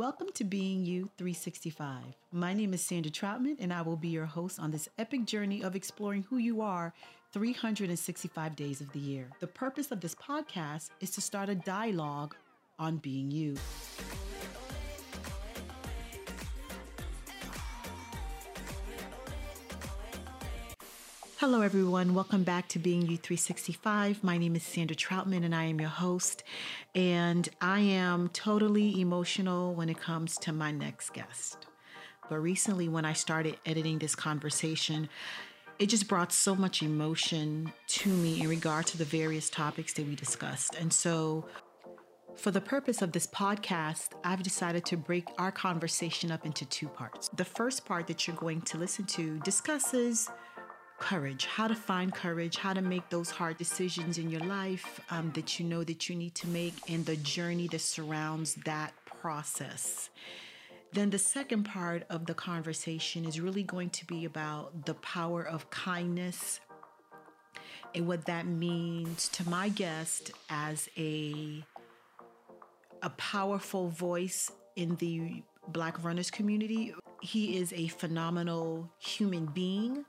Welcome to Being You 365. My name is Sandra Troutman, and I will be your host on this epic journey of exploring who you are 365 days of the year. The purpose of this podcast is to start a dialogue on being you. Hello, everyone. Welcome back to Being You 365. My name is Sandra Troutman, and I am your host. And I am totally emotional when it comes to my next guest. But recently, when I started editing this conversation, it just brought so much emotion to me in regard to the various topics that we discussed. And so, for the purpose of this podcast, I've decided to break our conversation up into two parts. The first part that you're going to listen to discusses courage, how to find courage, how to make those hard decisions in your life um, that you know that you need to make, and the journey that surrounds that process. Then the second part of the conversation is really going to be about the power of kindness and what that means to my guest as a a powerful voice in the Black runners community. He is a phenomenal human being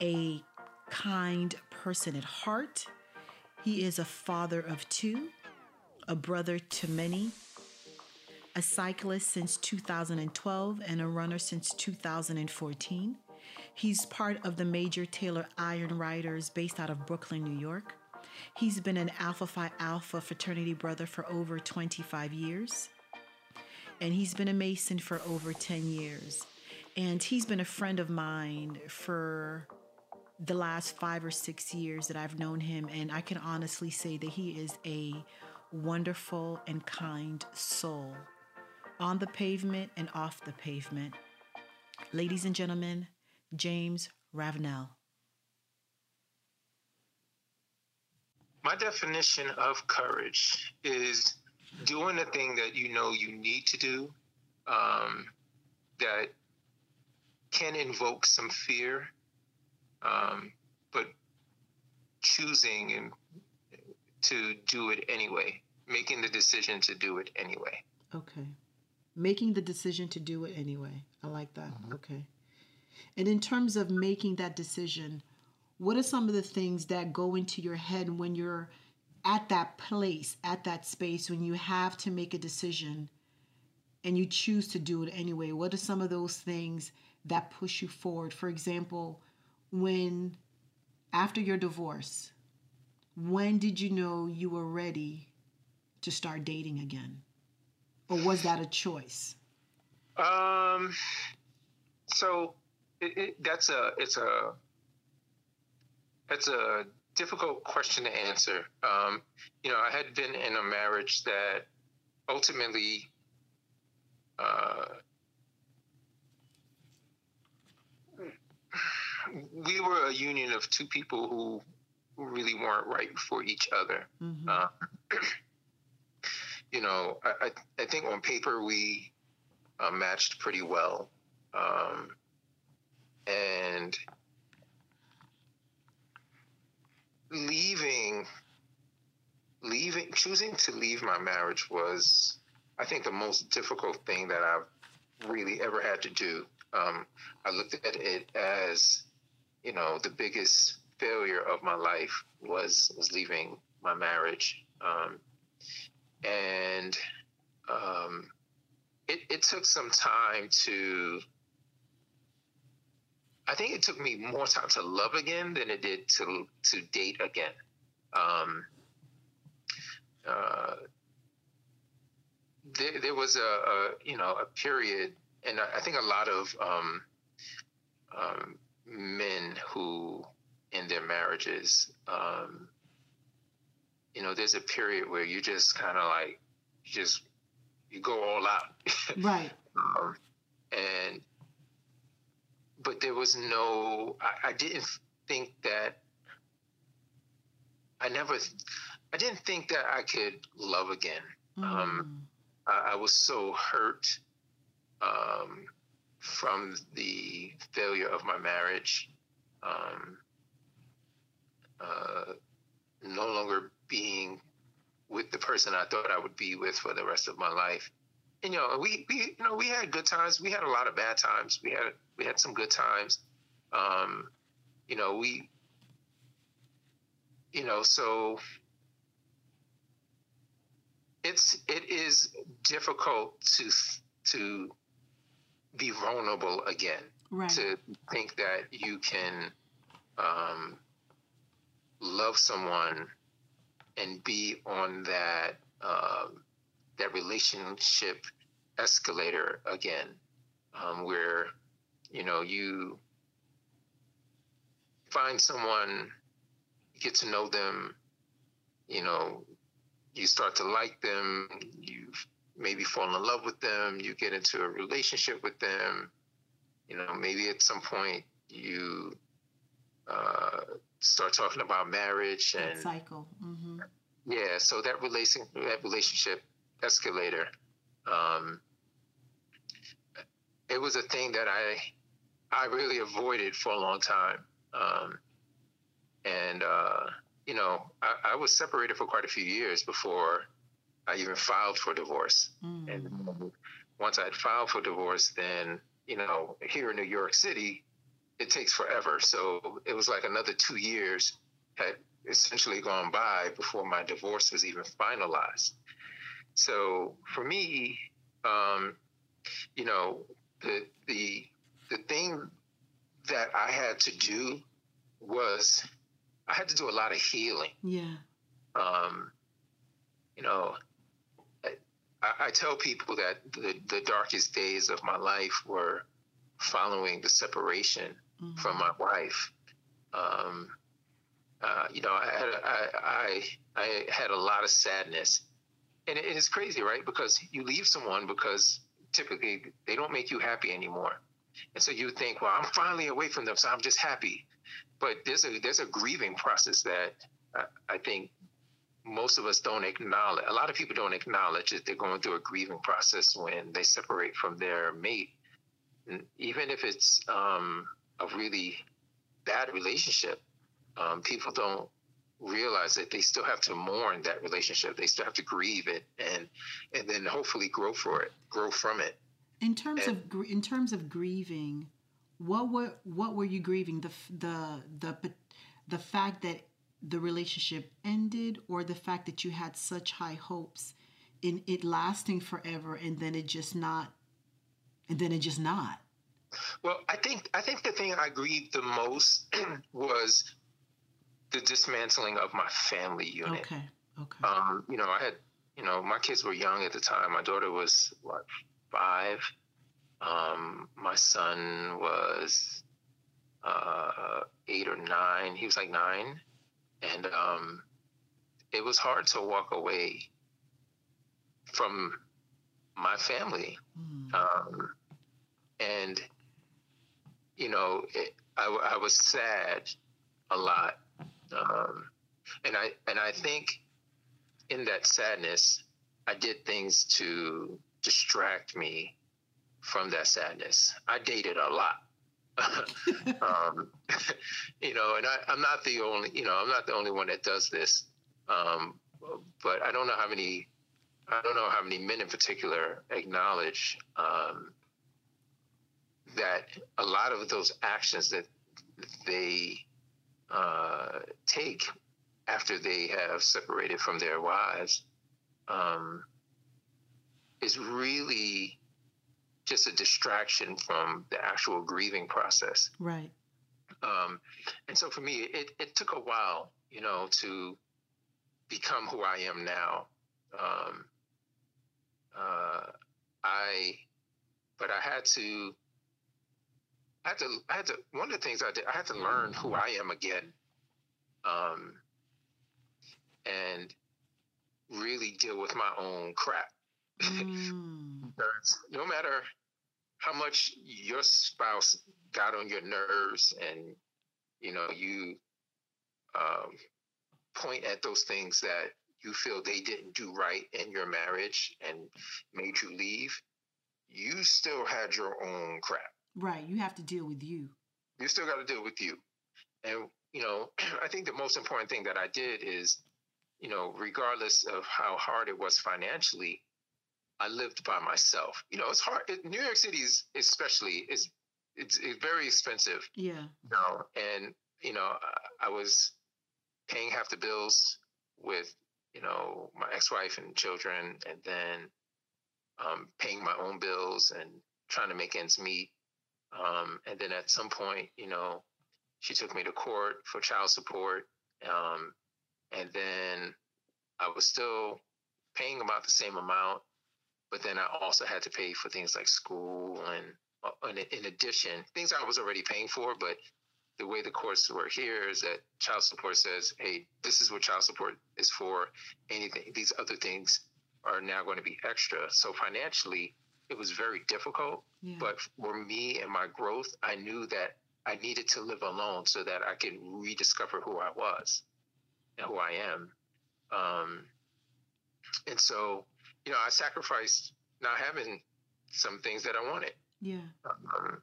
a kind person at heart. He is a father of two, a brother to many, a cyclist since 2012, and a runner since 2014. He's part of the Major Taylor Iron Riders based out of Brooklyn, New York. He's been an Alpha Phi Alpha fraternity brother for over 25 years. And he's been a Mason for over 10 years. And he's been a friend of mine for the last five or six years that I've known him, and I can honestly say that he is a wonderful and kind soul on the pavement and off the pavement. Ladies and gentlemen, James Ravenel. My definition of courage is doing the thing that you know you need to do um, that can invoke some fear um, but choosing and to do it anyway, making the decision to do it anyway. Okay. Making the decision to do it anyway. I like that. Mm-hmm. Okay. And in terms of making that decision, what are some of the things that go into your head when you're at that place, at that space, when you have to make a decision and you choose to do it anyway? What are some of those things that push you forward? For example, when after your divorce, when did you know you were ready to start dating again? Or was that a choice? Um so it, it, that's a it's a that's a difficult question to answer. Um, you know, I had been in a marriage that ultimately uh, we were a union of two people who, really weren't right for each other. Mm-hmm. Uh, you know, I, I, I, think on paper we uh, matched pretty well. Um, and leaving, leaving, choosing to leave my marriage was, I think, the most difficult thing that I've really ever had to do. Um, I looked at it as you know, the biggest failure of my life was was leaving my marriage, um, and um, it, it took some time to. I think it took me more time to love again than it did to to date again. Um, uh, there, there was a, a, you know a period, and I think a lot of um, um, men who in their marriages um, you know there's a period where you just kind of like you just you go all out. Right. Um, and but there was no I, I, didn't think that i never i didn't think that i could love again. Mm. um, I, I, was so hurt um, from the failure of my marriage, um, uh, no longer being with the person I thought I would be with for the rest of my life. and you know, we, we, you know, we had good times. We had a lot of bad times. We had, we had some good times. Um, you know, we, you know, so it's, it is difficult to, to be vulnerable again. Right. To think that you can, um, love someone and be on that um, that relationship escalator again, um, where you know you find someone, get to know them, you know, you start to like them, you maybe fall in love with them, you get into a relationship with them, you know, maybe at some point you uh, start talking about marriage and that cycle. Mm-hmm. Yeah, so that relation that relationship escalator, um, it was a thing that I I really avoided for a long time, um, and uh, you know I, I, was separated for quite a few years before I even filed for divorce. Mm. And once I had filed for divorce, then you know here in New York City, it takes forever. So it was like another two years had essentially gone by before my divorce was even finalized. So for me, um, you know, the the the thing that I had to do was I had to do a lot of healing. Yeah. Um, you know, I, I tell people that the, the darkest days of my life were following the separation mm-hmm. from my wife. Um, uh, you know, I had I, I, I had a lot of sadness, and it is crazy, right? Because you leave someone because typically they don't make you happy anymore, and so you think, well, I'm finally away from them, so I'm just happy. But there's a there's a grieving process that I, I think most of us don't acknowledge. A lot of people don't acknowledge that they're going through a grieving process when they separate from their mate, and even if it's um, a really bad relationship um, people don't realize that they still have to mourn that relationship. They still have to grieve it, and and then hopefully grow for it, grow from it. In terms and, of in terms of grieving, what were what were you grieving the the the the fact that the relationship ended, or the fact that you had such high hopes in it lasting forever, and then it just not, and then it just not. Well, I think I think the thing I grieved the most was the dismantling of my family unit. Okay. Okay. Um, you know, I had, you know, my kids were young at the time. My daughter was what five. Um, my son was uh, eight or nine. He was like nine, and um, it was hard to walk away from my family. Mm. Um, and you know, it, I, I was sad a lot um, and I and I think in that sadness, I did things to distract me from that sadness. I dated a lot. Um, you know, and I, am not the only, you know, I'm not the only one that does this. Um, but I don't know how many, I don't know how many men in particular acknowledge um, that a lot of those actions that they uh, take after they have separated from their wives um, is really just a distraction from the actual grieving process. Right. Um, and so for me, it, it took a while, you know, to become who I am now. Um, uh, I, but I had to I had to, I had to, one of the things I did, I had to learn who I am again. Um, and really deal with my own crap. Mm. No matter how much your spouse got on your nerves and, you know, you um, point at those things that you feel they didn't do right in your marriage and made you leave, you still had your own crap. Right. You have to deal with you. You still got to deal with you. And, you know, I think the most important thing that I did is, you know, regardless of how hard it was financially, I lived by myself. You know, it's hard. It, New York City is especially is it's, it's very expensive. Yeah. You know, and you know, I, I was paying half the bills with you know my ex-wife and children, and then um, paying my own bills and trying to make ends meet. Um, and then at some point, you know, she took me to court for child support. Um, and then I was still paying about the same amount, but then I also had to pay for things like school and uh, in addition, things I was already paying for, but the way the courts work here is that child support says, hey, this is what child support is for. Anything, these other things are now going to be extra. So financially, it was very difficult. Yeah. But for me and my growth, I knew that I needed to live alone so that I could rediscover who I was and who I am. Um, and so, you know, I sacrificed not having some things that I wanted. Yeah. Um,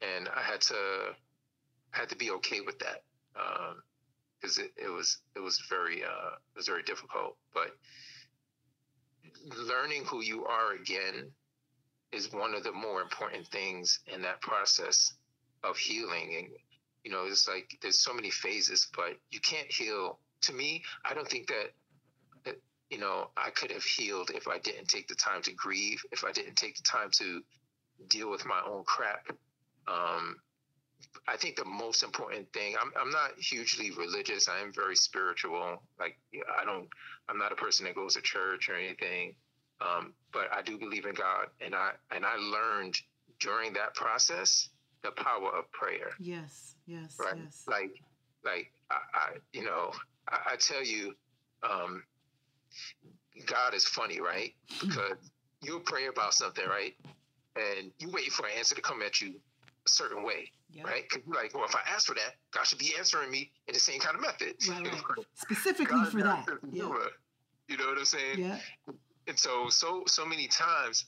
and I had to had to be okay with that because um, it, it was it was very uh, it was very difficult. But learning who you are again is one of the more important things in that process of healing. And you know, it's like there's so many phases, but you can't heal. To me, I don't think that you know, I could have healed if I didn't take the time to grieve, if I didn't take the time to deal with my own crap. Um, I think the most important thing, I'm, I'm not hugely religious. I am very spiritual. Like, I don't, I'm not a person that goes to church or anything. Um, but I do believe in God. And I, and I learned during that process the power of prayer. Yes, yes, right? yes. Like, like, I, I you know, I, I tell you, um, God is funny, right? Because you'll pray about something, right? And you wait for an answer to come at you a certain way, yep. right? Because you're like, well, if I ask for that, God should be answering me in the same kind of method. Right, right. Specifically God, for God, that. Yeah. You know what I'm saying? Yeah. And so, so, so many times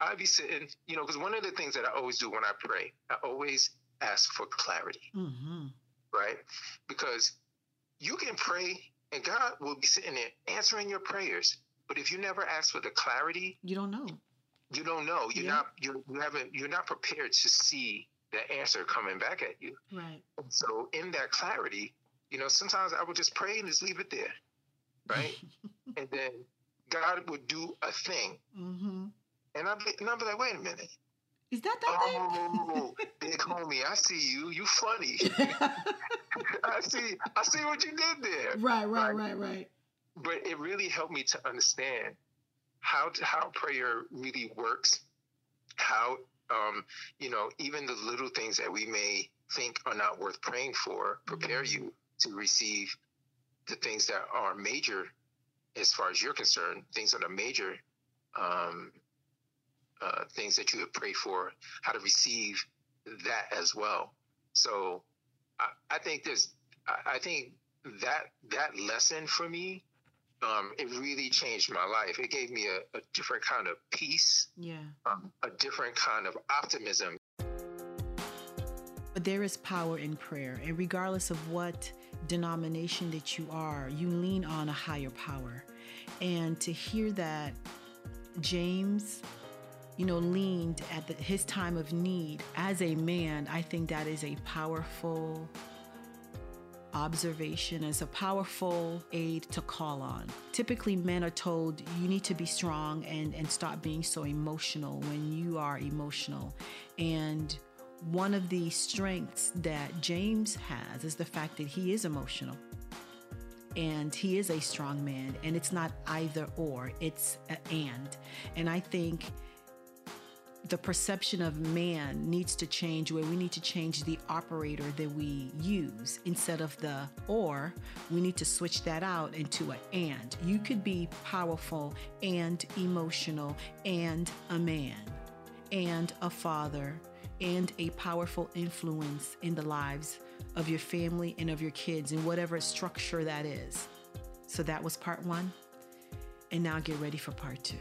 I'd be sitting, you know, because one of the things that I always do when I pray, I always ask for clarity, mm-hmm. right? Because you can pray and God will be sitting there answering your prayers. But if you never ask for the clarity, you don't know. You don't know. You're yeah. not. You're, you haven't. You're not prepared to see the answer coming back at you. Right. And so in that clarity, you know, sometimes I would just pray and just leave it there, right? and then God would do a thing, mm-hmm. and I'd be, and I'd be like, wait a minute. Is that that thing? oh, thing? big homie, I see you. You funny. I see. I see what you did there. Right, right, right, right. But it really helped me to understand how to, how prayer really works. How um, you know even the little things that we may think are not worth praying for prepare mm-hmm. you to receive the things that are major as far as you're concerned. Things that are major. Um, uh, things that you have prayed for, how to receive that as well. So I, I think there's, I, I think that that lesson for me, um, it really changed my life. It gave me a, a different kind of peace, yeah, um, a different kind of optimism. But there is power in prayer, and regardless of what denomination that you are, you lean on a higher power. And to hear that James you know, leaned at the, his time of need as a man, I think that is a powerful observation, as a powerful aid to call on. Typically, men are told you need to be strong and, and stop being so emotional when you are emotional. And one of the strengths that James has is the fact that he is emotional and he is a strong man and it's not either or it's and and i think the perception of man needs to change where we need to change the operator that we use instead of the or we need to switch that out into an and. You could be powerful and emotional and a man and a father and a powerful influence in the lives of your family and of your kids in whatever structure that is. So that was part one. And now get ready for part two